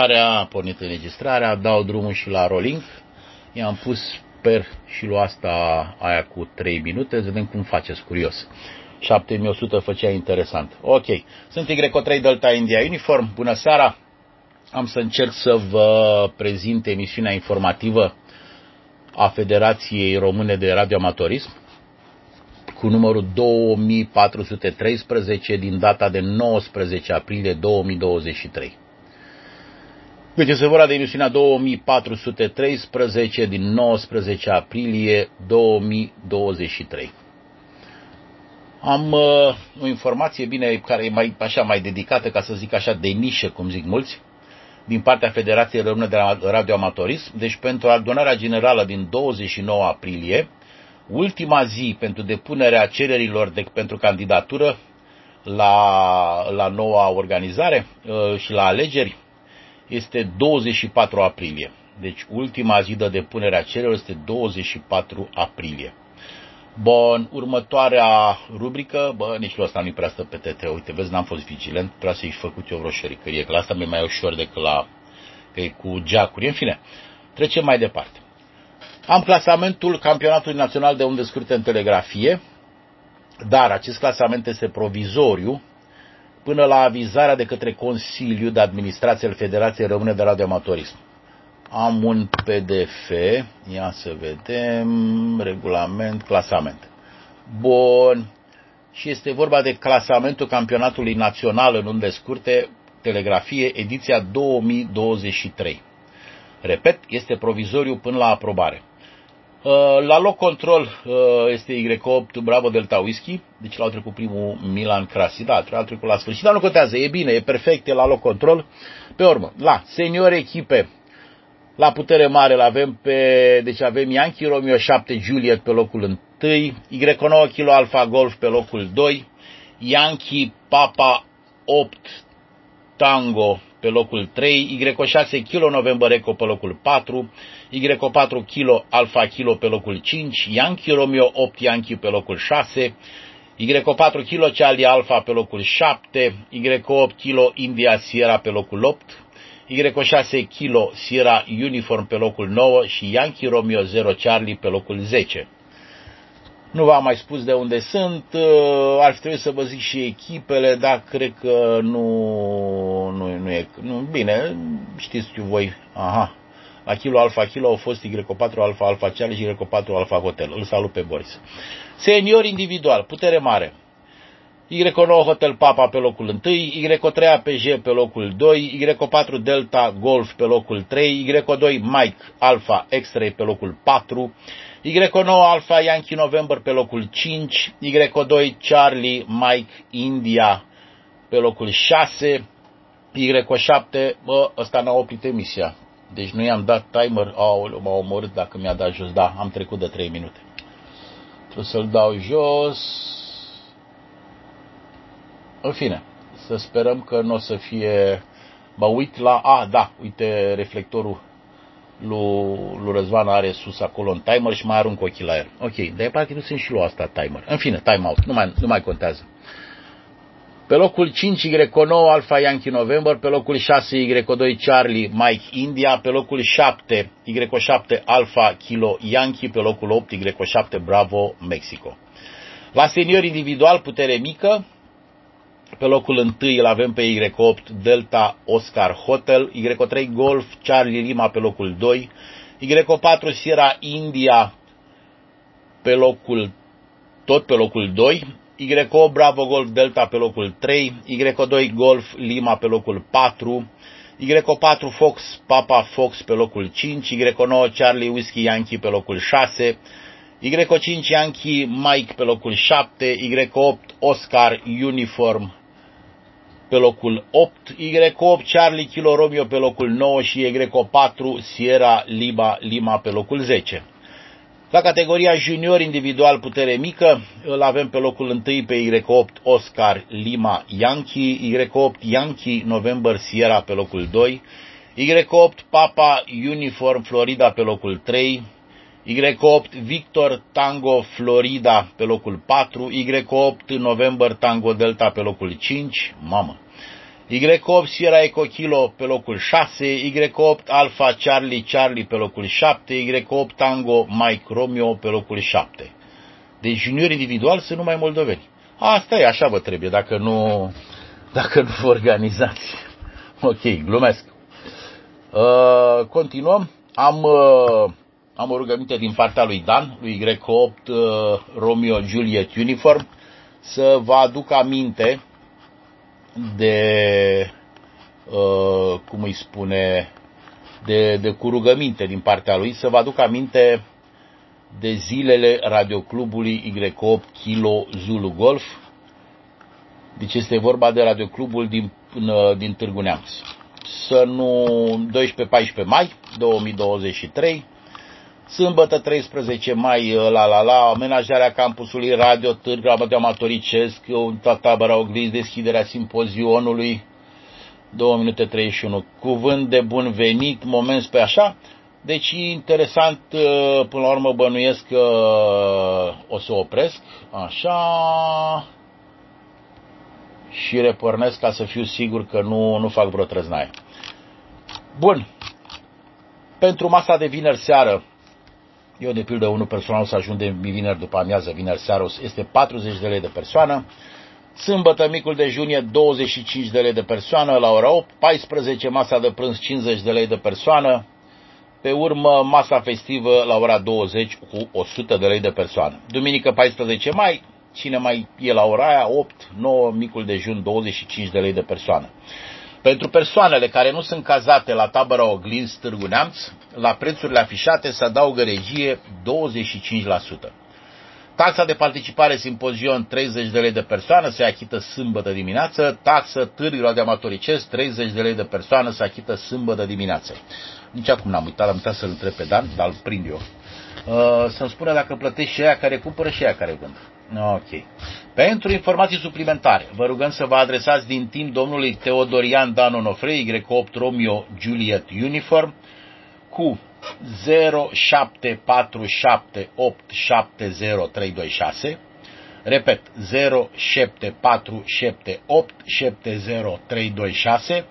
A pornit înregistrarea, dau drumul și la rolling. I-am pus sper și lua asta aia cu 3 minute, să vedem cum faceți, curios. 7100 făcea interesant. Ok, sunt Y3 Delta India Uniform, bună seara! Am să încerc să vă prezint emisiunea informativă a Federației Române de Radioamatorism cu numărul 2413 din data de 19 aprilie 2023. Deci este vorba de emisiunea 2413 din 19 aprilie 2023. Am uh, o informație bine care e mai, așa, mai dedicată, ca să zic așa, de nișă, cum zic mulți, din partea Federației Române de Radioamatorism. Deci pentru adunarea generală din 29 aprilie, ultima zi pentru depunerea cererilor de, pentru candidatură la, la noua organizare uh, și la alegeri, este 24 aprilie. Deci ultima zi de depunere a cererilor este 24 aprilie. Bun, următoarea rubrică, bă, nici la asta nu-i prea stă pe TT. Uite, vezi, n-am fost vigilent, trebuie să-i făcut eu vreo șericărie, că la asta mi-e mai ușor decât la, că e cu geacuri. În fine, trecem mai departe. Am clasamentul Campionatului Național de Unde Scurte în Telegrafie, dar acest clasament este provizoriu până la avizarea de către Consiliul de Administrație al Federației Române de Radioamatorism. Am un PDF, ia să vedem, regulament, clasament. Bun. Și este vorba de clasamentul campionatului național în unde scurte, telegrafie, ediția 2023. Repet, este provizoriu până la aprobare. Uh, la loc control uh, este Y8 Bravo Delta Whisky, deci l-au trecut primul Milan Crasi, da, l-au trecut la sfârșit, dar nu contează, e bine, e perfect, e la loc control. Pe urmă, la senior echipe, la putere mare l avem pe, deci avem Yankee Romeo 7 Juliet pe locul 1, Y9 Kilo Alpha Golf pe locul 2, Yankee Papa 8 Tango pe locul 3, Y6 Kilo November Eco pe locul 4, Y4 Kilo Alpha Kilo pe locul 5, Yankee Romeo 8 Yankee pe locul 6, Y4 Kilo Charlie Alpha pe locul 7, Y8 Kilo India Sierra pe locul 8, Y6 Kilo Sierra Uniform pe locul 9 și Yankee Romeo 0 Charlie pe locul 10. Nu v-am mai spus de unde sunt, uh, ar trebui să vă zic și echipele, dar cred că nu, nu, nu e, nu, bine, știți voi, aha, la Kilo Alfa Kilo au fost Y4 Alfa Alfa Charlie și Y4 Alfa Hotel. Îl salut pe Boris. Senior individual, putere mare. Y9 Hotel Papa pe locul 1, Y3 APG pe locul 2, Y4 Delta Golf pe locul 3, Y2 Mike Alpha X-Ray pe locul 4, Y9 Alpha Yankee November pe locul 5, Y2 Charlie Mike India pe locul 6, Y7, bă, ăsta n-a oprit emisia. Deci nu i-am dat timer, aoleu, m-a omorât dacă mi-a dat jos, da, am trecut de 3 minute. Trebuie să-l dau jos. În fine, să sperăm că nu o să fie... Mă uit la... A, da, uite, reflectorul lui, lui Răzvan are sus acolo un timer și mai arunc ochii la el. Ok, dar e parcă nu sunt și lui asta timer. În fine, timeout, nu mai, nu mai contează. Pe locul 5 Y9 Alpha Yankee November, pe locul 6 Y2 Charlie Mike India, pe locul 7 Y7 Alpha Kilo Yankee, pe locul 8 Y7 Bravo Mexico. La senior individual, putere mică, pe locul 1 îl avem pe Y8 Delta Oscar Hotel, Y3 Golf Charlie Lima pe locul 2, Y4 Sierra India pe locul tot pe locul 2, Y8 Bravo Golf Delta pe locul 3, Y2 Golf Lima pe locul 4, Y4 Fox Papa Fox pe locul 5, Y9 Charlie Whiskey Yankee pe locul 6, Y5 Yankee Mike pe locul 7, Y8 Oscar Uniform pe locul 8, Y8 Charlie Kilo Romeo pe locul 9 și Y4 Sierra Lima Lima pe locul 10. La categoria junior individual putere mică îl avem pe locul 1 pe Y8 Oscar Lima Yankee, Y8 Yankee November Sierra pe locul 2, Y8 Papa Uniform Florida pe locul 3, Y8 Victor Tango Florida pe locul 4, Y8 November Tango Delta pe locul 5, mamă. Y8 Sierra Eco Kilo pe locul 6, Y8 Alpha Charlie Charlie pe locul 7, Y8 Tango Mike Romeo pe locul 7. Deci juniori individual sunt numai moldoveni. Asta e, așa vă trebuie, dacă nu, dacă nu vă organizați. Ok, glumesc. Uh, continuăm. Am, uh, am o rugăminte din partea lui Dan, lui Y8 uh, Romeo Juliet Uniform, să vă aduc aminte de, uh, cum îi spune, de, de cu rugăminte din partea lui, să vă aduc aminte de zilele radioclubului Y8 Kilo Zulu Golf. Deci este vorba de radioclubul din, din Târgu Neamț. Să nu 12-14 mai 2023, Sâmbătă 13 mai, la la la, amenajarea campusului Radio Târgu de Amatoricesc, tabăra oglis, deschiderea simpozionului, 2 minute 31. Cuvânt de bun venit, moment pe așa. Deci interesant, uh, până la urmă bănuiesc că o să opresc, așa, și repornesc ca să fiu sigur că nu, nu fac vreo trăznaie. Bun. Pentru masa de vineri seară, eu de pildă unul personal să ajung de vineri după amiază, vineri seară, este 40 de lei de persoană. Sâmbătă, micul dejunie, 25 de lei de persoană la ora 8, 14 masa de prânz, 50 de lei de persoană, pe urmă, masa festivă la ora 20 cu 100 de lei de persoană. Duminică 14 mai, cine mai e la ora aia, 8, 9, micul dejun, 25 de lei de persoană. Pentru persoanele care nu sunt cazate la tabăra Oglinz Târgu Neamț, la prețurile afișate se adaugă regie 25%. Taxa de participare simpozion 30 de lei de persoană se achită sâmbătă dimineață, taxă târgul de amatoricesc 30 de lei de persoană se achită sâmbătă dimineață. Nici acum n-am uitat, am uitat să-l întreb pe Dan, dar îl prind eu. Uh, să-mi spună dacă plătești și aia care cumpără și aia care vând. Ok. Pentru informații suplimentare, vă rugăm să vă adresați din timp domnului Teodorian Dan Onofrei, Y8 Romeo Juliet Uniform, cu 0747870326. Repet, 0747870326.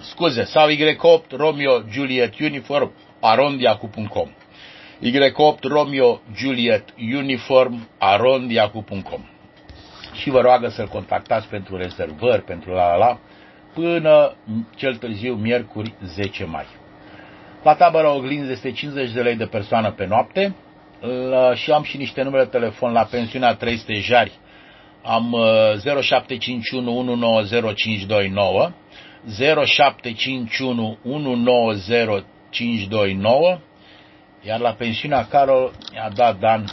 Scuze, sau Y8 Romeo Juliet Uniform arondiacu.com Y8 Romeo Juliet Uniform arondiacu.com și vă roagă să-l contactați pentru rezervări, pentru la la la, până cel târziu miercuri 10 mai. La tabăra Oglinz este 50 de lei de persoană pe noapte la, și am și niște numere de telefon la pensiunea 300 Jari. Am 0751 190529 0751 190529 iar la pensiunea Carol i-a dat Dan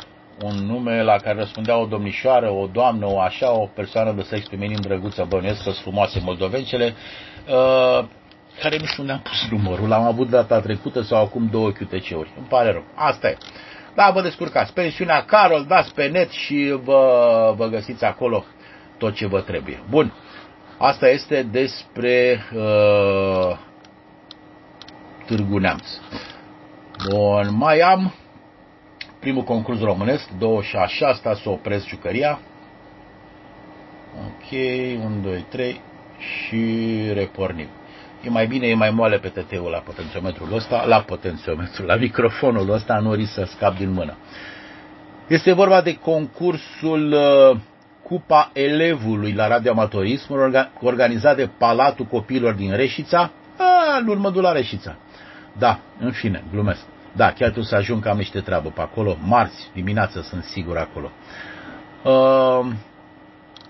un nume la care răspundea o domnișoară, o doamnă, o așa, o persoană de sex feminin drăguță, bănuiesc că frumoase moldovencele, uh, care nu știu unde am pus numărul, l-am avut data trecută sau acum două QTC-uri. Îmi pare rău. Asta e. Da, vă descurcați. Pensiunea Carol, dați pe net și vă, vă găsiți acolo tot ce vă trebuie. Bun. Asta este despre uh, Târgu Neamț. Bun, mai am primul concurs românesc, 2 și așa, asta să opresc jucăria. Ok, 1, 2, 3 și repornim. E mai bine, e mai moale pe TT-ul la potențiometrul ăsta, la potențiometrul, la microfonul ăsta, nu risc să scap din mână. Este vorba de concursul uh, Cupa Elevului la radioamatorism, organizat de Palatul Copiilor din Reșița, în urmă la Reșița. Da, în fine, glumesc. Da, chiar tu să ajung că am niște treabă pe acolo. Marți dimineață sunt sigur acolo. Uh,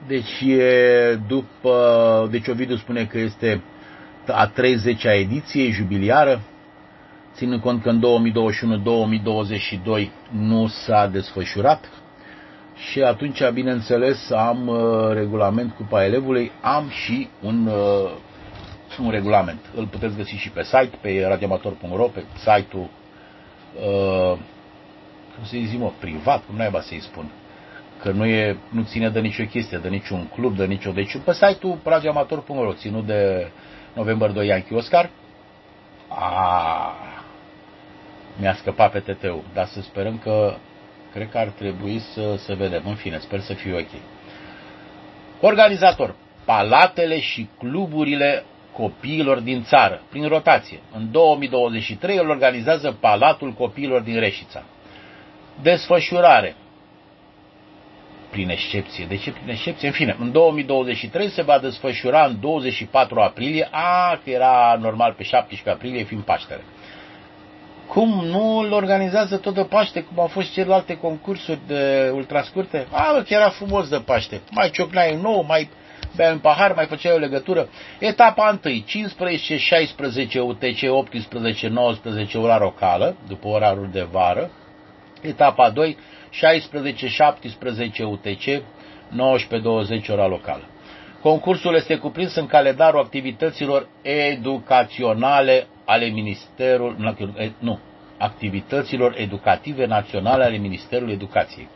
deci e după, deci Ovidiu spune că este a 30-a ediție jubiliară, ținând cont că în 2021-2022 nu s-a desfășurat. Și atunci, bineînțeles, am uh, regulament cu elevului, am și un, uh, un regulament. Îl puteți găsi și pe site, pe radioamator.ro, pe site-ul uh, cum să-i zic, mă, privat, cum naiba să-i spun, că nu, e, nu ține de nicio chestie, de niciun club, de nicio... Deci pe site-ul radioamator.ro, ținut de November 2 Yankee Oscar, a, mi-a scăpat pe TT-ul, dar să sperăm că cred că ar trebui să, să vedem. În fine, sper să fie ok. Organizator. palatele și cluburile copiilor din țară, prin rotație. În 2023 îl organizează Palatul Copiilor din Reșița. Desfășurare. Prin excepție. De ce prin excepție? În fine, în 2023 se va desfășura în 24 aprilie, a, că era normal pe 17 aprilie, fiind Paștele. Cum nu îl organizează tot de Paște, cum au fost celelalte concursuri de ultrascurte? A, că era frumos de Paște. Mai ciocnai un nou, mai beai un pahar, mai făceai o legătură. Etapa 1, 15, 16 UTC, 18, 19 ora locală, după orarul de vară. Etapa 2, 16, 17 UTC, 19, 20 ora locală. Concursul este cuprins în calendarul activităților educaționale ale Ministerului, nu, activităților educative naționale ale Ministerului Educației.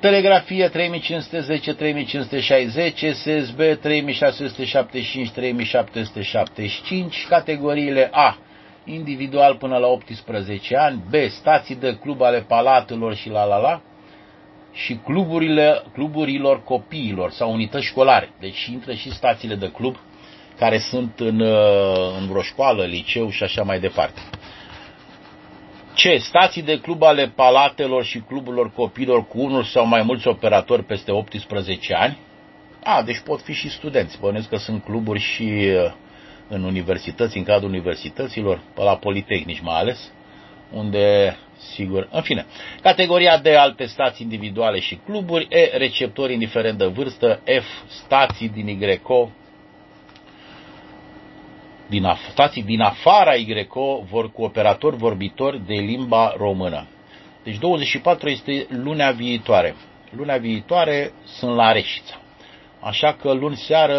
Telegrafie 3510, 3560, SSB 3675, 3775, categoriile A, individual până la 18 ani, B, stații de club ale palatelor și la la la, și cluburile, cluburilor copiilor sau unități școlare. Deci intră și stațiile de club care sunt în, în vreo școală, liceu și așa mai departe. Ce? Stații de club ale palatelor și cluburilor copiilor cu unul sau mai mulți operatori peste 18 ani? A, deci pot fi și studenți. Bănesc că sunt cluburi și în universități, în cadrul universităților, pe la Politehnici mai ales, unde, sigur, în fine, categoria de alte stații individuale și cluburi, E, receptori indiferent de vârstă, F, stații din YCO, din af- stații din afara YCO vor cu operatori vorbitori de limba română. Deci 24 este lunea viitoare. Lunea viitoare sunt la Reșița. Așa că luni seară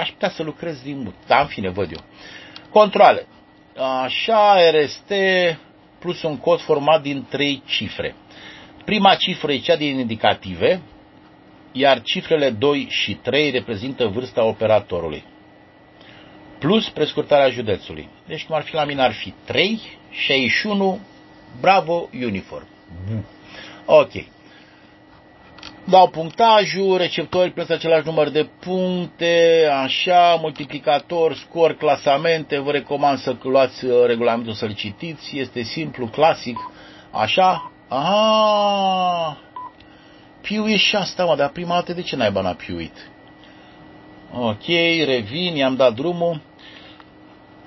aș putea să lucrez din mult. Dar în fine, văd eu. Controle. Așa, RST plus un cod format din trei cifre. Prima cifră e cea din indicative, iar cifrele 2 și 3 reprezintă vârsta operatorului plus prescurtarea județului. Deci cum ar fi la mine ar fi 3, 61, bravo, uniform. Ok. Dau punctajul, receptori plăți același număr de puncte, așa, multiplicator, scor, clasamente, vă recomand să luați uh, regulamentul să-l citiți, este simplu, clasic, așa, aha, Piu și asta, mă, dar prima dată de ce n-ai bana piuit? Ok, revin, i-am dat drumul.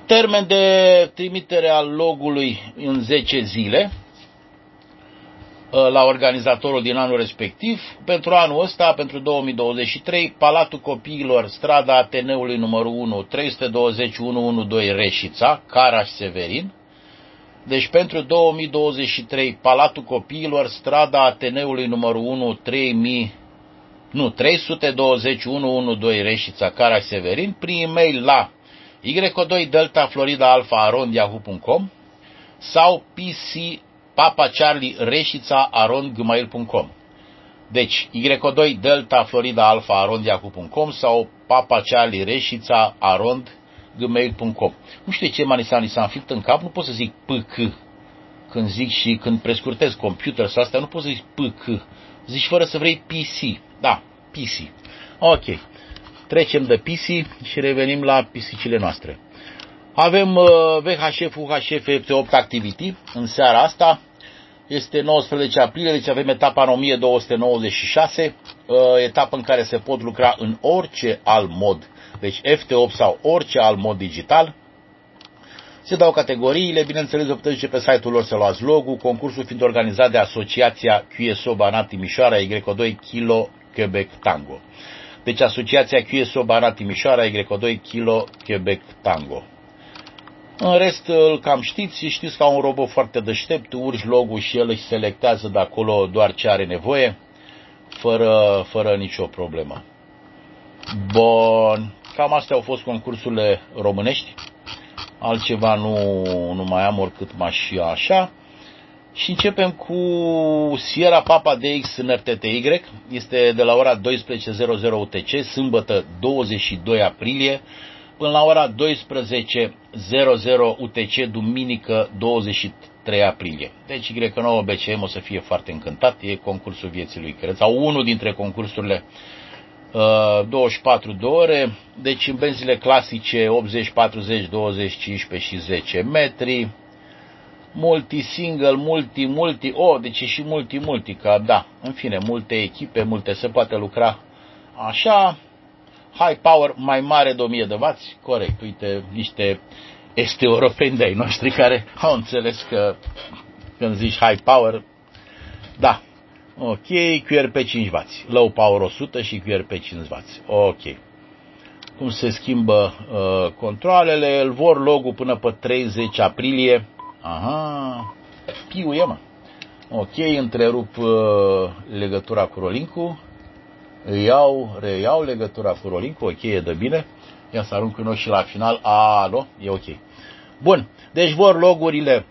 Termen de trimitere al logului în 10 zile uh, la organizatorul din anul respectiv. Pentru anul ăsta, pentru 2023, Palatul Copiilor, strada Ateneului numărul 1, 32112 Reșița, Caraș Severin. Deci pentru 2023, Palatul Copiilor, strada Ateneului numărul 1, 3000 nu, 32112 Reșița, Caraș Severin, prin e-mail la y2 delta florida alfa arond yahoo.com sau pc papa charlie reșița arond gmail.com. Deci, y2 delta florida alfa arond yahoo.com sau papa charlie reșița arond gmail.com. Nu știu de ce mani s-a, s-a înfipt în cap, nu pot să zic pc când zic și când prescurtez computer sau astea, nu pot să zic pc. Zici fără să vrei PC. Da, PC. Ok. Trecem de PC și revenim la pisicile noastre. Avem uh, VHF, UHF, F8 Activity în seara asta. Este 19 aprilie, deci avem etapa în 1296, uh, etapă în care se pot lucra în orice alt mod, deci FT8 sau orice alt mod digital. Se dau categoriile, bineînțeles, vă puteți pe site-ul lor să luați logul, concursul fiind organizat de Asociația QSO Banat Timișoara Y2 Kilo Quebec Tango. Deci Asociația QSO Banat Timișoara Y2 Kilo Quebec Tango. În rest, îl cam știți, știți că un robot foarte deștept, urci logul și el își selectează de acolo doar ce are nevoie, fără, fără nicio problemă. Bun, cam astea au fost concursurile românești. Altceva nu, nu mai am oricât m-aș și așa. Și începem cu Sierra Papa DX în RTTY. Este de la ora 12.00 UTC, sâmbătă 22 aprilie, până la ora 12.00 UTC, duminică 23 aprilie. Deci Y9 BCM o să fie foarte încântat, e concursul vieții lui, cred, sau unul dintre concursurile 24 de ore, deci în benzile clasice 80, 40, 20, 15 și 10 metri, multi-single, multi-multi, oh, deci și multi-multi, că da, în fine, multe echipe, multe se poate lucra așa, high power mai mare de 1000 de W, corect, uite, niște este europeni de ai noștri care au înțeles că când zici high power, da, ok, QRP 5W, low power 100 și QRP 5W, ok. Cum se schimbă uh, controlele, îl vor logul până pe 30 aprilie, aha, piuie mă. Ok, întrerup uh, legătura cu Rolincu, îi iau, reiau legătura cu Rolincu, ok, e de bine, ia să arunc în și la final, alo, e ok. Bun, deci vor logurile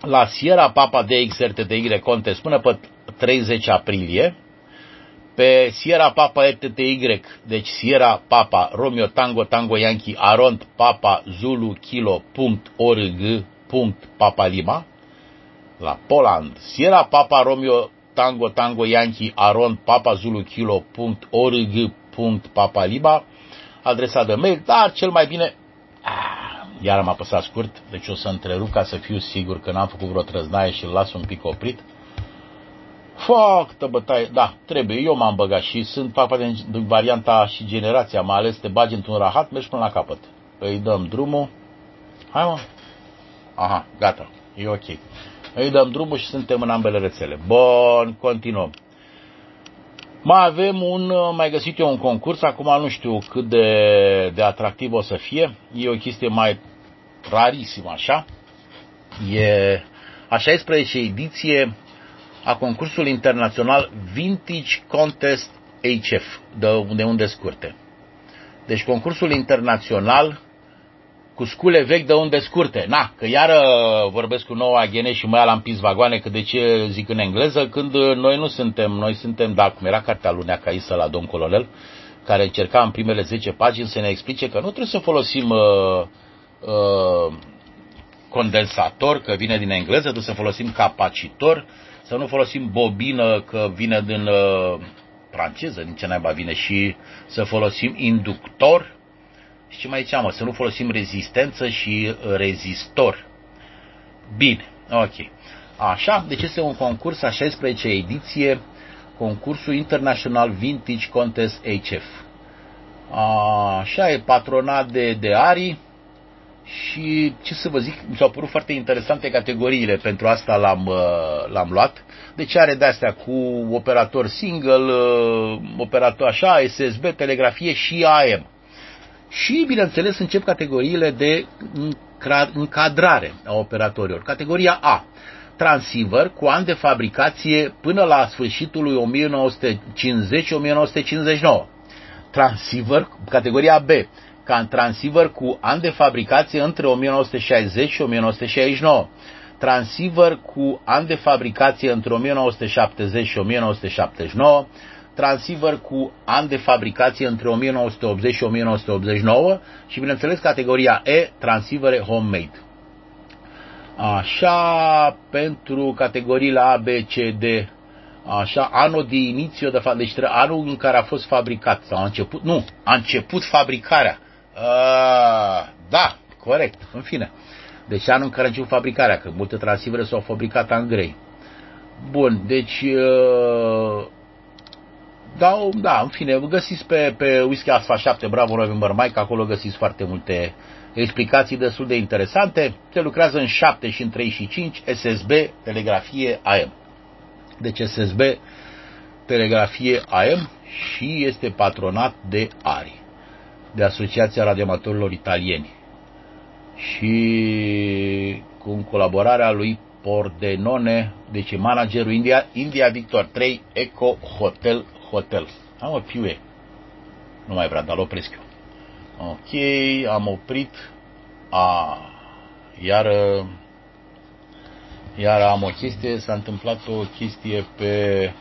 la Sierra Papa de XRTTY Contest până pe 30 aprilie, pe Sierra Papa ETTY, deci Sierra Papa Romeo Tango Tango Yankee Aront Papa Zulu Kilo punct org punct Papa Lima, la Poland, Sierra Papa Romeo Tango Tango Yankee Aront Papa Zulu Kilo punct org punct Papa Lima, adresa de mail, dar cel mai bine iar am apăsat scurt, deci o să întrerup ca să fiu sigur că n-am făcut vreo trăznaie și îl las un pic oprit. Foarte bătaie, da, trebuie, eu m-am băgat și sunt papa din varianta și generația, mai ales te bagi într-un rahat, mergi până la capăt. Îi dăm drumul. Hai mă. Aha, gata, e ok. Îi dăm drumul și suntem în ambele rețele. Bun, continuăm. Mai avem un, mai găsit eu un concurs, acum nu știu cât de, de atractiv o să fie, e o chestie mai rarisimă așa, e a 16 ediție a concursului internațional Vintage Contest HF, de unde unde scurte. Deci concursul internațional cu scule vechi de unde scurte. Na, că iară vorbesc cu noua aghene și mai am pis vagoane, că de ce zic în engleză, când noi nu suntem, noi suntem, da, cum era cartea lui Neacaisă la domn colonel, care încerca în primele 10 pagini să ne explice că nu trebuie să folosim uh, uh, condensator, că vine din engleză, trebuie să folosim capacitor, să nu folosim bobină, că vine din uh, franceză, din ce naiba vine, și să folosim inductor, și ce mai ziceam, să nu folosim rezistență și uh, rezistor. Bine, ok. Așa, deci este un concurs a 16 ediție, concursul International Vintage Contest HF. Așa, e patronat de, de Ari și ce să vă zic, mi s-au părut foarte interesante categoriile, pentru asta l-am, uh, l-am luat. Deci are de-astea cu operator single, uh, operator așa, SSB, telegrafie și AM. Și, bineînțeles, încep categoriile de încadrare a operatorilor. Categoria A, transceiver cu an de fabricație până la sfârșitul lui 1950-1959. Transceiver, categoria B, ca transceiver cu an de fabricație între 1960 și 1969. Transceiver cu an de fabricație între 1970 și 1979 transceiver cu an de fabricație între 1980 și 1989 și, bineînțeles, categoria E, transceivere homemade. Așa, pentru categoriile A, B, C, D, așa, anul de inițiu de fapt, deci anul în care a fost fabricat sau a început, nu, a început fabricarea. A, da, corect, în fine. Deci anul în care a început fabricarea, că multe transivere s-au fabricat în grei. Bun, deci da, da, în fine, găsiți pe, pe Whisky Alpha 7 Bravo November Mike, acolo găsiți foarte multe explicații destul de interesante. Se lucrează în 7 și în 3 și 5, SSB, telegrafie AM. Deci SSB, telegrafie AM și este patronat de ARI, de Asociația Radiomatorilor Italieni. Și cu colaborarea lui Pordenone, deci managerul India, India Victor 3 Eco Hotel hotel. Am o piue. Nu mai vrea, dar opresc eu. Ok, am oprit. A, iar, iar am o chestie, s-a întâmplat o chestie pe...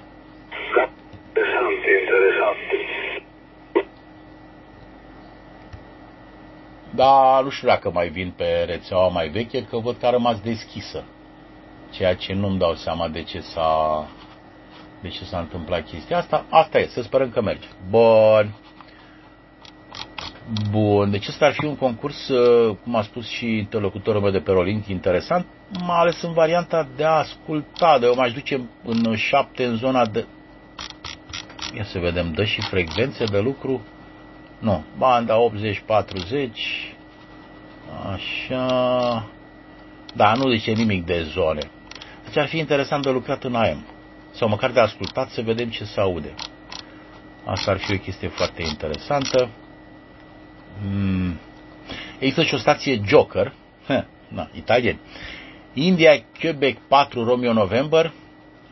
Da, nu știu dacă mai vin pe rețeaua mai veche, că văd că a rămas deschisă. Ceea ce nu-mi dau seama de ce s-a de ce s-a întâmplat chestia asta. Asta e, să sperăm că merge. Bun. Bun, deci ăsta ar fi un concurs, uh, cum a spus și interlocutorul meu de pe Rolink, interesant, mai ales în varianta de a asculta, de eu m-aș duce în șapte în zona de... Ia să vedem, dă și frecvențe de lucru? Nu, banda 80-40, așa... Da, nu zice nimic de zone. Deci ar fi interesant de lucrat în AM. Sau măcar de ascultat să vedem ce se aude. Asta ar fi o chestie foarte interesantă. Hmm. Există și o stație Joker, na, italieni. India Quebec 4 Romeo November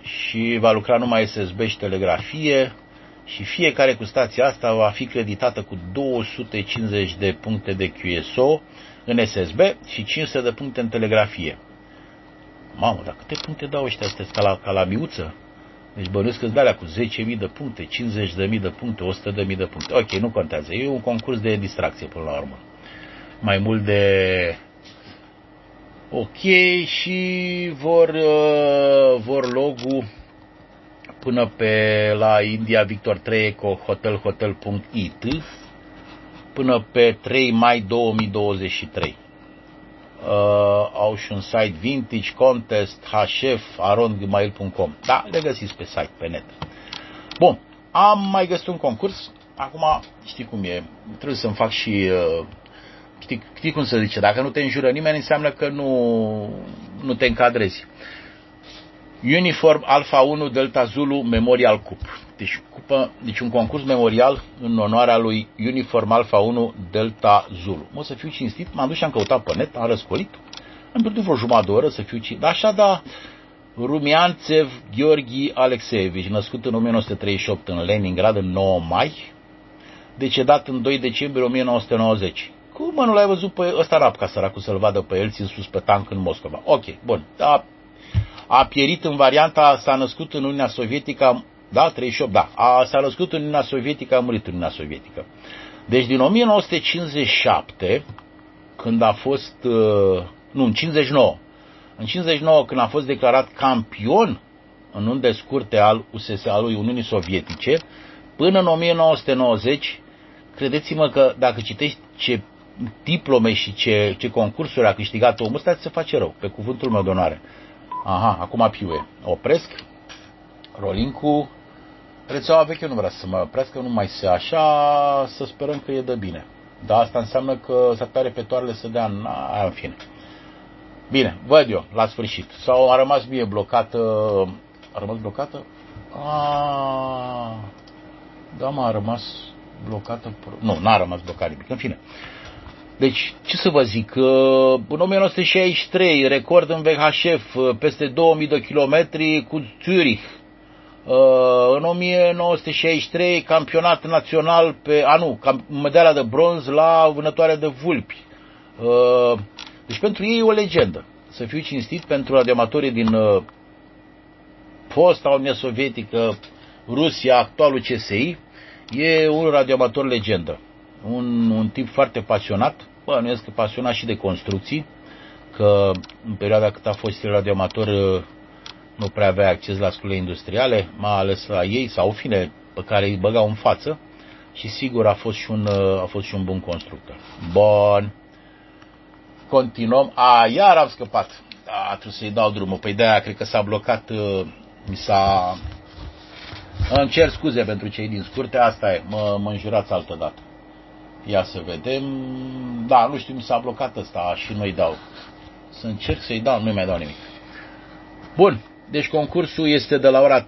și va lucra numai SSB și telegrafie și fiecare cu stația asta va fi creditată cu 250 de puncte de QSO în SSB și 500 de puncte în telegrafie. Mamă, dar câte puncte dau ăștia? Este ca la, ca la miuță? Deci bănuiesc că alea cu 10.000 de puncte, 50.000 de puncte, 100.000 de puncte. Ok, nu contează. E un concurs de distracție până la urmă. Mai mult de... Ok, și vor, uh, vor logo până pe la India Victor 3 Eco Hotel Hotel.it până pe 3 mai 2023 uh, au și un site vintage, contest, hf, arondgmail.com. Da, le găsiți pe site, pe net. Bun, am mai găsit un concurs. Acum, știi cum e, trebuie să-mi fac și... Uh, știi, știi cum să zice, dacă nu te înjură nimeni, înseamnă că nu, nu te încadrezi. Uniform Alpha 1 Delta Zulu Memorial Cup. Deci, cupă, deci un concurs memorial în onoarea lui Uniform Alpha 1 Delta Zulu. Mă să fiu cinstit, m-am dus și am căutat pe net, am răscolit. Am pierdut vreo jumătate de oră să fiu cinstit. Așa, da, Rumianțev Gheorghi Alexeevici, născut în 1938 în Leningrad, în 9 mai, decedat în 2 decembrie 1990. Cum mă nu l-ai văzut pe ăsta rap ca săracul să-l vadă pe el țin sus pe tank în Moscova? Ok, bun. Da, a pierit în varianta, s-a născut în Uniunea Sovietică, da, 38, da, a, s-a născut în Uniunea Sovietică, a murit în Uniunea Sovietică. Deci din 1957, când a fost, uh, nu, în 59, în 59 când a fost declarat campion în unde scurte al USS, al lui Uniunii Sovietice, până în 1990, credeți-mă că dacă citești ce diplome și ce, ce concursuri a câștigat omul ăsta, se face rău, pe cuvântul meu de onoare. Aha, acum piue. Opresc. Rolincu. Rețeaua veche nu vrea să mă oprească, nu mai se așa, să sperăm că e de bine. Dar asta înseamnă că s-ar putea repetoarele să dea în, a, în fine. Bine, văd eu, la sfârșit. Sau a rămas mie blocată, a rămas blocată? A, da, m a rămas blocată. Nu, n-a rămas blocat nimic. În fine. Deci, ce să vă zic, în 1963, record în VHF, peste 2000 de kilometri cu Zurich. În 1963, campionat național pe, a nu, medalia de bronz la vânătoare de vulpi. Deci pentru ei e o legendă. Să fiu cinstit pentru radiomatorii din fosta Uniune Sovietică, Rusia, actualul CSI, e un radioamator legendă. Un, un tip foarte pasionat, bănuiesc că pasionat și de construcții, că în perioada cât a fost el radioamator uh, nu prea avea acces la scule industriale, mai ales la ei, sau fine, pe care îi băgau în față, și sigur a fost și un, uh, a fost și un bun constructor. Bun. Continuăm. A, iar am scăpat. A, trebuie să-i dau drumul. Păi de-aia cred că s-a blocat, uh, mi s-a... Îmi cer scuze pentru cei din scurte, asta e, mă, mă înjurați altă dată. Ia să vedem. Da, nu știu, mi s-a blocat ăsta și nu-i dau. Să încerc să-i dau, nu mai dau nimic. Bun, deci concursul este de la ora 13.00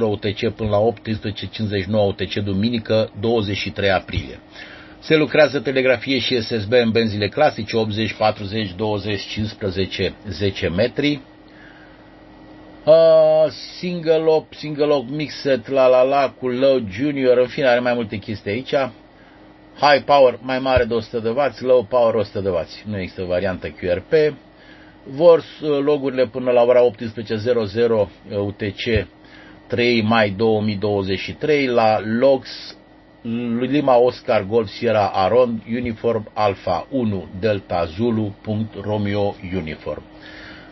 UTC până la 18.59 UTC duminică 23 aprilie. Se lucrează telegrafie și SSB în benzile clasice 80, 40, 20, 15, 10 metri. Uh, single op, single op mixed, la la la, cu low junior, în fine are mai multe chestii aici. High power mai mare de 100 de W, low power 100 de W. Nu există variantă QRP. Vor uh, logurile până la ora 18.00 UTC 3 mai 2023 la logs Lima Oscar Golf Sierra Aron Uniform Alpha 1 Delta Zulu. Romeo Uniform.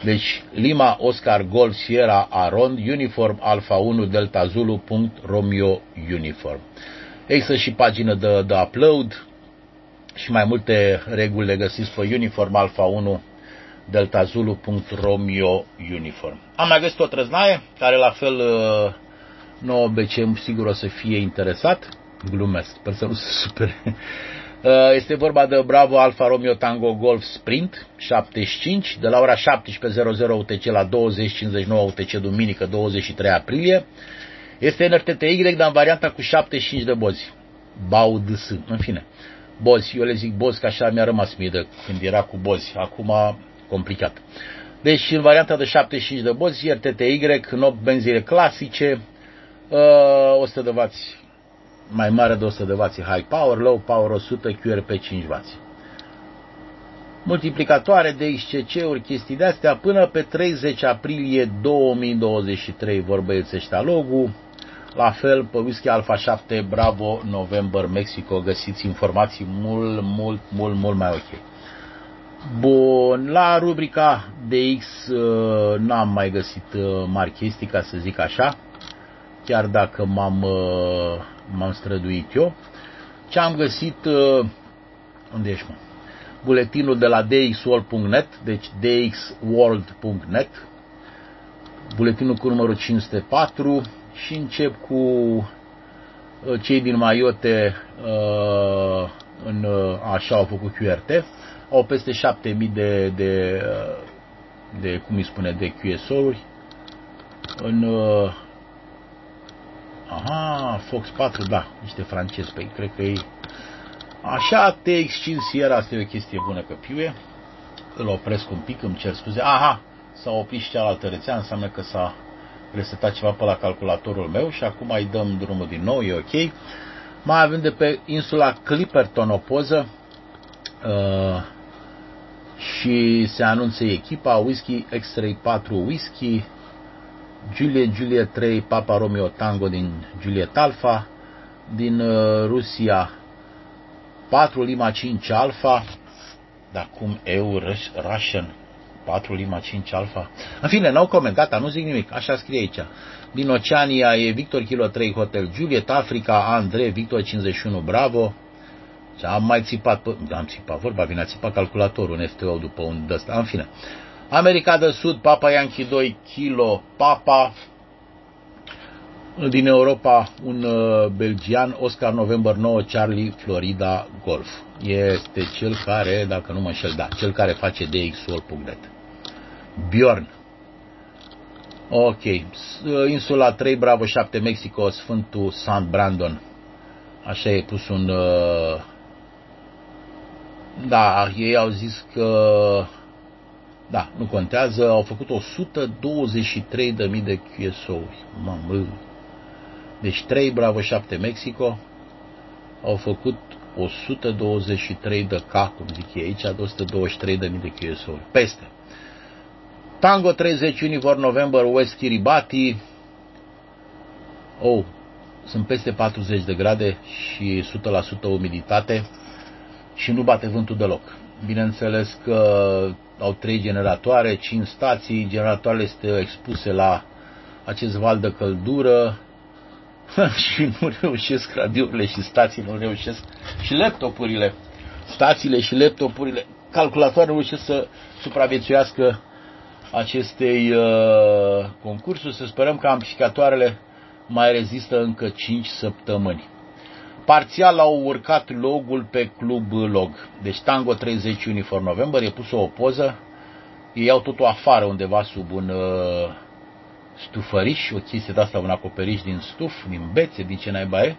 Deci Lima Oscar Golf Sierra Arond Uniform Alpha 1 Delta Zulu punct Romeo Uniform. Există și pagină de, de upload și mai multe reguli le găsiți pe Uniform Alpha 1 Delta Zulu punct Romeo Uniform. Am mai găsit o trăznaie care la fel uh, nouă BCM sigur o să fie interesat. Glumesc, sper să nu se supere. Uh, este vorba de Bravo Alfa Romeo Tango Golf Sprint 75 de la ora 17.00 UTC la 20.59 UTC duminică 23 aprilie. Este în RTTY, dar în varianta cu 75 de bozi. BAUDS, în fine. Bozi, eu le zic bozi, că așa mi-a rămas mie de când era cu bozi. Acum complicat. Deci în varianta de 75 de bozi, RTTY, 8 benzile clasice, 100 uh, de W mai mare de 100 de W high power, low power 100, QRP 5W. Multiplicatoare de XCC-uri, chestii de astea, până pe 30 aprilie 2023 vorbăiețește logo. La fel, pe Whisky Alpha 7 Bravo November Mexico găsiți informații mult, mult, mult, mult mai ok. Bun, la rubrica DX uh, n-am mai găsit uh, mari chestii, ca să zic așa, chiar dacă m-am uh, m-am străduit eu. Ce am găsit, uh, unde ești mă? Buletinul de la dxworld.net, deci dxworld.net, buletinul cu numărul 504 și încep cu uh, cei din Maiote uh, în, așa au făcut QRT, au peste 7000 de, de, de cum îi spune, de QSO-uri. În Aha, Fox 4, da, niște francezi, păi cred că ei... Așa te excizi Sierra, asta e o chestie bună că piuie. Îl opresc un pic, îmi cer scuze. Aha, s-a oprit și cealaltă rețea, înseamnă că s-a resetat ceva pe la calculatorul meu și acum îi dăm drumul din nou, e ok. Mai avem de pe insula Clipperton o poză uh, și se anunță echipa Whisky X-Ray 4 Whisky Juliet Juliet 3 Papa Romeo Tango din Juliet Alpha, din uh, Rusia 4 Lima 5 Alpha, dar cum EU Russian 4 Lima 5 Alpha. În fine, n-au comentat, nu zic nimic, așa scrie aici. Din Oceania e Victor Kilo 3 Hotel Juliet, Africa, Andrei, Victor 51 Bravo. Și am mai țipat, am țipat vorba, vine a țipat calculatorul în FTO după un dăsta, în fine. America de Sud, Papa Yankee 2, Kilo, Papa. Din Europa, un uh, belgian, Oscar November 9, Charlie, Florida, Golf. Este cel care, dacă nu mă înșel, da, cel care face DXOL.net. Bjorn. Ok. Uh, insula 3, Bravo 7, Mexico, Sfântul San Brandon. Așa e pus un... Uh... Da, ei au zis că da, nu contează, au făcut 123.000 de QSO-uri. Mamă! Deci 3 Bravo 7 Mexico au făcut 123 de K, cum zic ei aici, de 123.000 de QSO-uri. Peste. Tango 30 Uniform November West Kiribati. Oh, sunt peste 40 de grade și 100% umiditate și nu bate vântul deloc. Bineînțeles că au trei generatoare, cinci stații, generatoarele este expuse la acest val de căldură și nu reușesc radiourile și stațiile, nu reușesc și laptopurile, stațiile și laptopurile, calculatoare reușesc să supraviețuiască acestei uh, concursuri. Să sperăm că amplificatoarele mai rezistă încă 5 săptămâni. Parțial au urcat logul pe club log. Deci Tango 30 Uniform November, e pusă o poză, ei iau totul afară undeva sub un uh, stufăriș, o chestie de asta, un acoperiș din stuf, din bețe, din ce naiba e,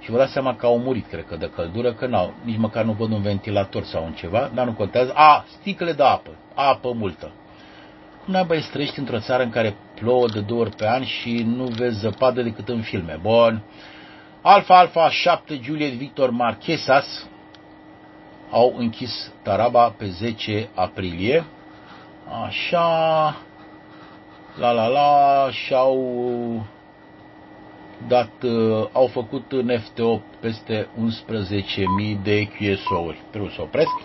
și vă dați seama că au murit, cred că, de căldură, că n-au, nici măcar nu văd un ventilator sau un ceva, dar nu contează. A, sticle de apă, apă multă. Cum naiba e străiești într-o țară în care plouă de două ori pe an și nu vezi zăpadă decât în filme. Bun. Alfa Alfa 7 Juliet Victor Marquesas au închis Taraba pe 10 aprilie. Așa, la la la, și-au dat, uh, au făcut în FT8 peste 11.000 de QSO-uri. Trebuie să opresc.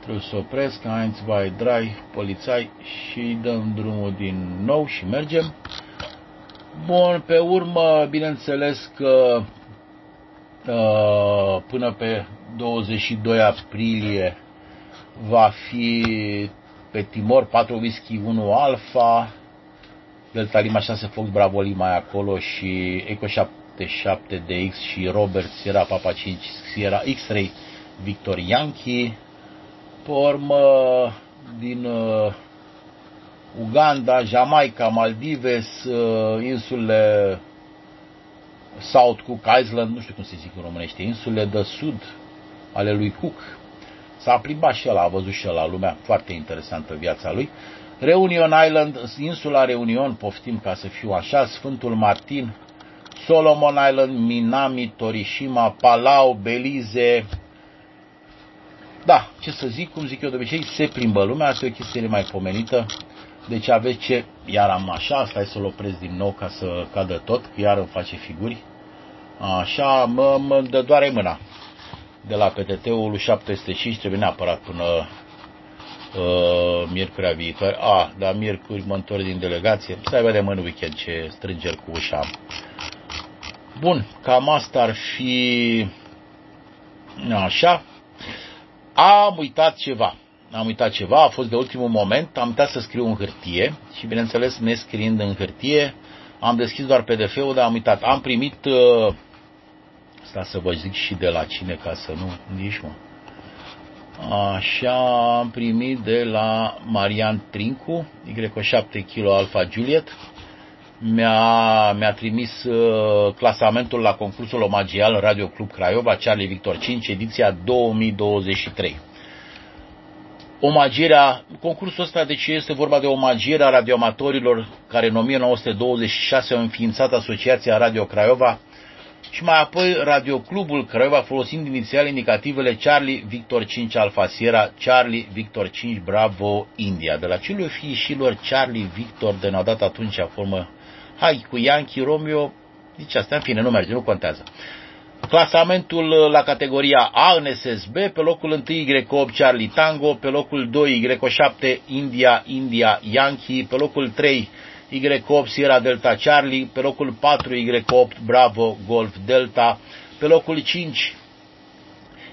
Trebuie să opresc, Heinz by Dry, polițai și dăm drumul din nou și mergem. Bun, pe urmă, bineînțeles că uh, până pe 22 aprilie va fi pe Timor 4 whisky 1 alfa, Delta Lima 6 Fox Bravo Lima acolo și Eco 77 DX și Robert Sierra Papa 5 Sierra X-Ray Victor Yankee. Pe urmă, din uh, Uganda, Jamaica, Maldives, uh, insulele South Cook Island, nu știu cum se zic în românește, insulele de sud ale lui Cook. S-a plimbat și el, a văzut și el la lumea, foarte interesantă viața lui. Reunion Island, insula Reunion, poftim ca să fiu așa, Sfântul Martin, Solomon Island, Minami, Torishima, Palau, Belize. Da, ce să zic, cum zic eu de obicei, se plimbă lumea, asta e o chestie mai pomenită. Deci aveți ce, iar am așa, stai să-l opresc din nou ca să cadă tot, că iar îmi face figuri. Așa, mă, mă dă doare mâna. De la PTT-ul 705 trebuie neapărat până uh, miercurea viitoare. A, dar miercuri mă întorc din delegație. Să vedem în weekend ce strângeri cu ușa am. Bun, cam asta ar fi așa. Am uitat ceva. Am uitat ceva, a fost de ultimul moment, am uitat să scriu în hârtie și bineînțeles nescriind în hârtie, am deschis doar PDF-ul, dar am uitat. Am primit, uh, sta să vă zic și de la cine ca să nu nici mă. Așa am primit de la Marian Trincu, Y7 kg Alpha Juliet. Mi-a, mi-a trimis uh, clasamentul la concursul omagial Radio Club Craiova, Charlie Victor 5, ediția 2023. Omagierea, concursul ăsta deci este vorba de omagierea radioamatorilor care în 1926 au înființat Asociația Radio Craiova și mai apoi Radioclubul Craiova folosind inițial indicativele Charlie Victor 5 Alpha Sierra, Charlie Victor 5 Bravo India. De la celor fi și lor Charlie Victor de ne-au dat atunci formă hai cu Yankee Romeo, zice asta, în fine, nu merge, nu contează. Clasamentul la categoria A în SSB, pe locul 1 Y8 Charlie Tango, pe locul 2 Y7 India India Yankee, pe locul 3 Y8 Sierra Delta Charlie, pe locul 4 Y8 Bravo Golf Delta, pe locul 5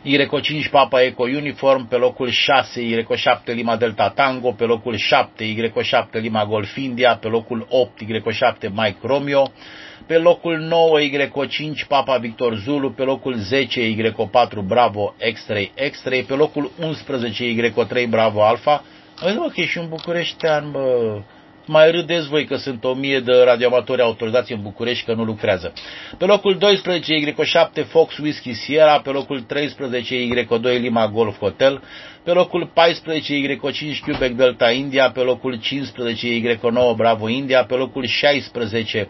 Y5 Papa Eco Uniform, pe locul 6 Y7 Lima Delta Tango, pe locul 7 Y7 Lima Golf India, pe locul 8 Y7 Mike Romeo, pe locul 9 Y5 Papa Victor Zulu, pe locul 10 Y4 Bravo X-Ray X-Ray, pe locul 11 Y3 Bravo Alpha. Vezi că e și un bucureștean, bă, mai râdeți voi că sunt o mie de radioamatori autorizați în București că nu lucrează. Pe locul 12 Y7 Fox Whisky Sierra, pe locul 13 Y2 Lima Golf Hotel, pe locul 14 Y5 Quebec Delta India, pe locul 15 Y9 Bravo India, pe locul 16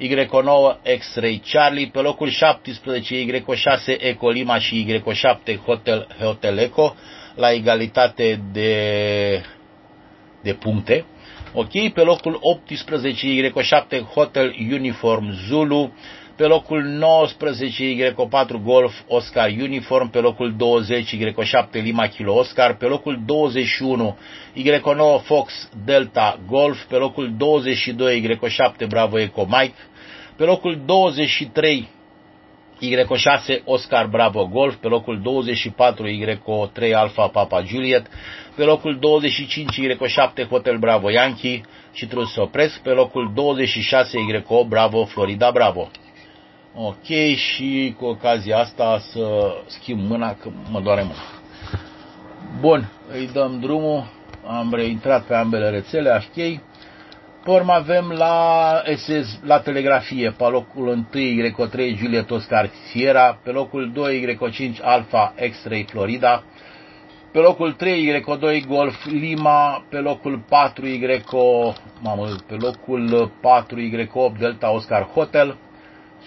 Y9 X-Ray Charlie, pe locul 17 Y6 Eco Lima și Y7 Hotel Hotel Eco, la egalitate de, de puncte. Ok, pe locul 18 Y7 Hotel Uniform Zulu, pe locul 19 Y4 Golf Oscar Uniform, pe locul 20 Y7 Lima Kilo Oscar, pe locul 21 Y9 Fox Delta Golf, pe locul 22 Y7 Bravo Eco Mike, pe locul 23 Y6 Oscar Bravo Golf, pe locul 24 Y3 Alpha Papa Juliet, pe locul 25 Y7 Hotel Bravo Yankee și trebuie să opresc, pe locul 26 Y8 Bravo Florida Bravo. Ok, și cu ocazia asta să schimb mâna, că mă doare mâna. Bun, îi dăm drumul, am reintrat pe ambele rețele, ok. Pe urmă avem la, SS, la telegrafie, pe locul 1 Y3 Juliet Oscar Sierra, pe locul 2 Y5 Alpha X-Ray Florida, pe locul 3 Y2 Golf Lima, pe locul 4 Y, mamă, pe locul 4 Y8 Delta Oscar Hotel,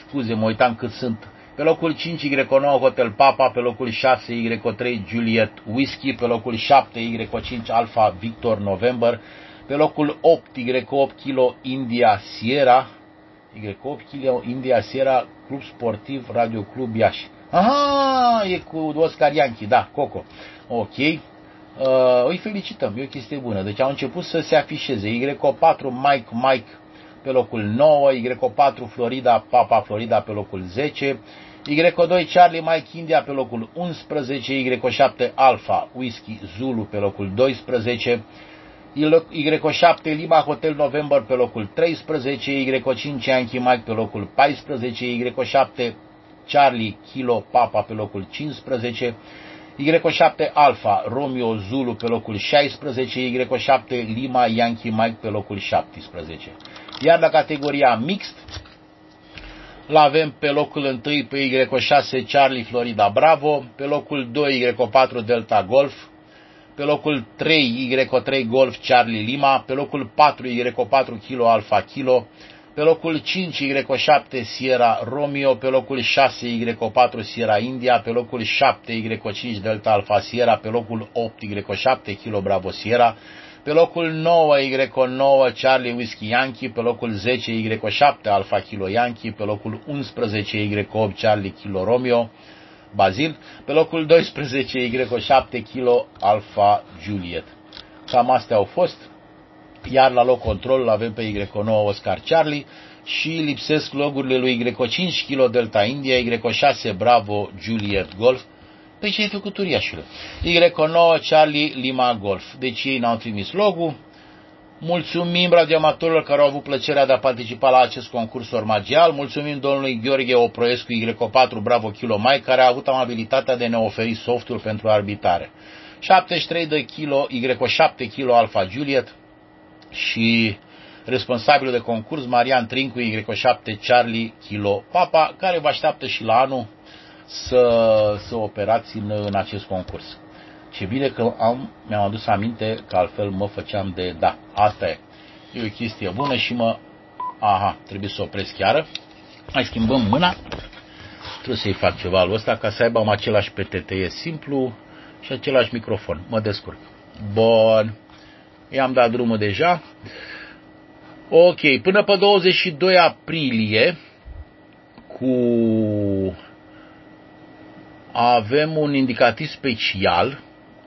scuze, mă uitam cât sunt, pe locul 5 Y9 Hotel Papa, pe locul 6 Y3 Juliet Whisky, pe locul 7 Y5 Alpha Victor November, pe locul 8, Y8 Kilo India Sierra. Y8 Kilo India Sierra, Club Sportiv Radio Club Iași. Aha, e cu Oscar Yankee, da, Coco. Ok. Uh, îi felicităm, e o chestie bună. Deci au început să se afișeze. YO4 Mike Mike pe locul 9, YO4 Florida Papa Florida pe locul 10, Y2 Charlie Mike India pe locul 11, Y7 Alpha Whisky Zulu pe locul 12, Y7 Lima Hotel November pe locul 13, Y5 Yankee Mike pe locul 14, Y7 Charlie Kilo Papa pe locul 15, Y7 Alpha Romeo Zulu pe locul 16, Y7 Lima Yankee Mike pe locul 17. Iar la categoria mixt, l-avem pe locul 1 pe Y6 Charlie Florida Bravo, pe locul 2 Y4 Delta Golf, pe locul 3 Y3 Golf Charlie Lima, pe locul 4 Y4 Kilo Alpha Kilo, pe locul 5 Y7 Sierra Romeo, pe locul 6 Y4 Sierra India, pe locul 7 Y5 Delta Alpha Sierra, pe locul 8 Y7 Kilo Bravo Sierra, pe locul 9 Y9 Charlie Whiskey Yankee, pe locul 10 Y7 Alpha Kilo Yankee, pe locul 11 Y8 Charlie Kilo Romeo, Bazil, pe locul 12 Y7 Kilo Alpha Juliet. Cam astea au fost. Iar la loc control avem pe Y9 Oscar Charlie și lipsesc logurile lui Y5 Kilo Delta India, Y6 Bravo Juliet Golf, Păi ce ai făcut uriașule? Y9 Charlie Lima Golf. Deci ei n-au trimis logul. Mulțumim radioamatorilor care au avut plăcerea de a participa la acest concurs ormagial. Mulțumim domnului Gheorghe Oproescu Y4 Bravo Kilo Mai care a avut amabilitatea de a ne oferi softul pentru arbitare. 73 de kilo Y7 kilo Alpha Juliet și responsabilul de concurs Marian Trincu Y7 Charlie Kilo Papa care vă așteaptă și la anul să, să operați în, în acest concurs. Ce bine că am, mi-am adus aminte că altfel mă făceam de da, asta e. E o chestie bună și mă... Aha, trebuie să opresc chiar. Mai schimbăm mâna. Trebuie să-i fac ceva lui ăsta ca să aibă același PTT simplu și același microfon. Mă descurc. Bun. I-am dat drumul deja. Ok, până pe 22 aprilie cu avem un indicativ special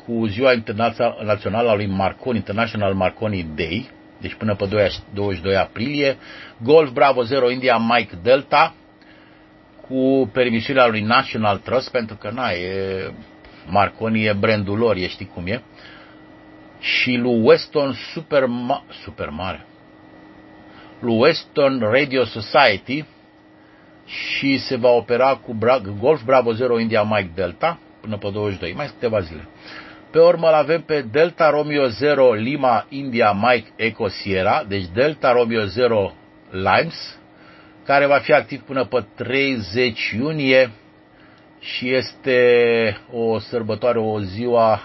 cu Ziua Internațională a lui Marconi, International Marconi Day, deci până pe 22 aprilie, Golf Bravo 0 India Mike Delta, cu permisiunea lui National Trust, pentru că na, e, Marconi e brandul lor, e știi cum e, și lui Weston Super, Super Mare, lui Weston Radio Society, și se va opera cu Golf Bravo 0 India Mike Delta până pe 22, mai câteva zile. Pe urmă îl avem pe Delta Romeo 0 Lima India Mike Eco Sierra, deci Delta Romeo 0 Limes, care va fi activ până pe 30 iunie și este o sărbătoare, o ziua,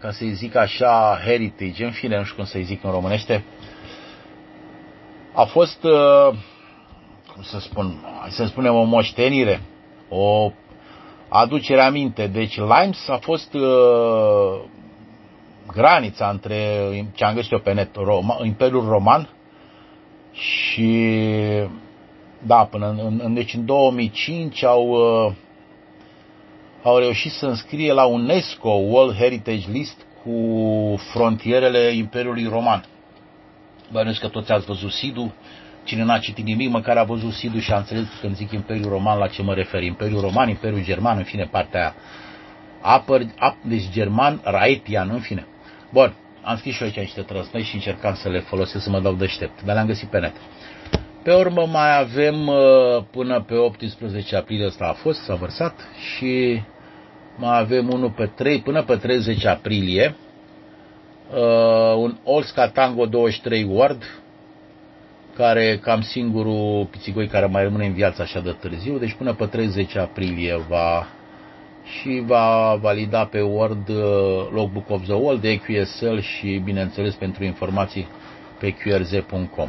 ca să-i zic așa, heritage, în fine, nu știu cum să-i zic în românește. A fost uh, cum să spun, hai să spunem o moștenire, o aducere aminte. Deci Limes a fost uh, granița între ce am găsit eu pe net, Roma, Imperiul Roman și da, până în, în, deci în 2005 au, uh, au reușit să înscrie la UNESCO World Heritage List cu frontierele Imperiului Roman. Bănuiesc că toți ați văzut Sidu, Cine n-a citit nimic, măcar a văzut Sidu și a înțeles când zic Imperiul Roman la ce mă refer. Imperiul Roman, Imperiul German, în fine, partea aia. Apăr, ap, deci german, raetian, în fine. Bun, am scris și eu aici niște trăsnăi și încercam să le folosesc să mă dau deștept, dar le-am găsit pe net. Pe urmă mai avem uh, până pe 18 aprilie ăsta a fost, s-a vărsat și mai avem unul pe 3, până pe 30 aprilie, uh, un Olska Tango 23 Ward, care e cam singurul pițigoi care mai rămâne în viață așa de târziu, deci până pe 30 aprilie va și va valida pe Word uh, Logbook of the World, de EQSL și, bineînțeles, pentru informații pe qrz.com.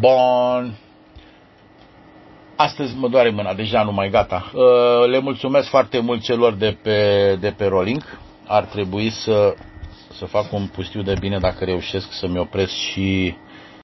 Bun. Astăzi mă doare mâna, deja nu mai gata. Uh, le mulțumesc foarte mult celor de pe, de pe Rolling. Ar trebui să, să fac un pustiu de bine dacă reușesc să-mi opresc și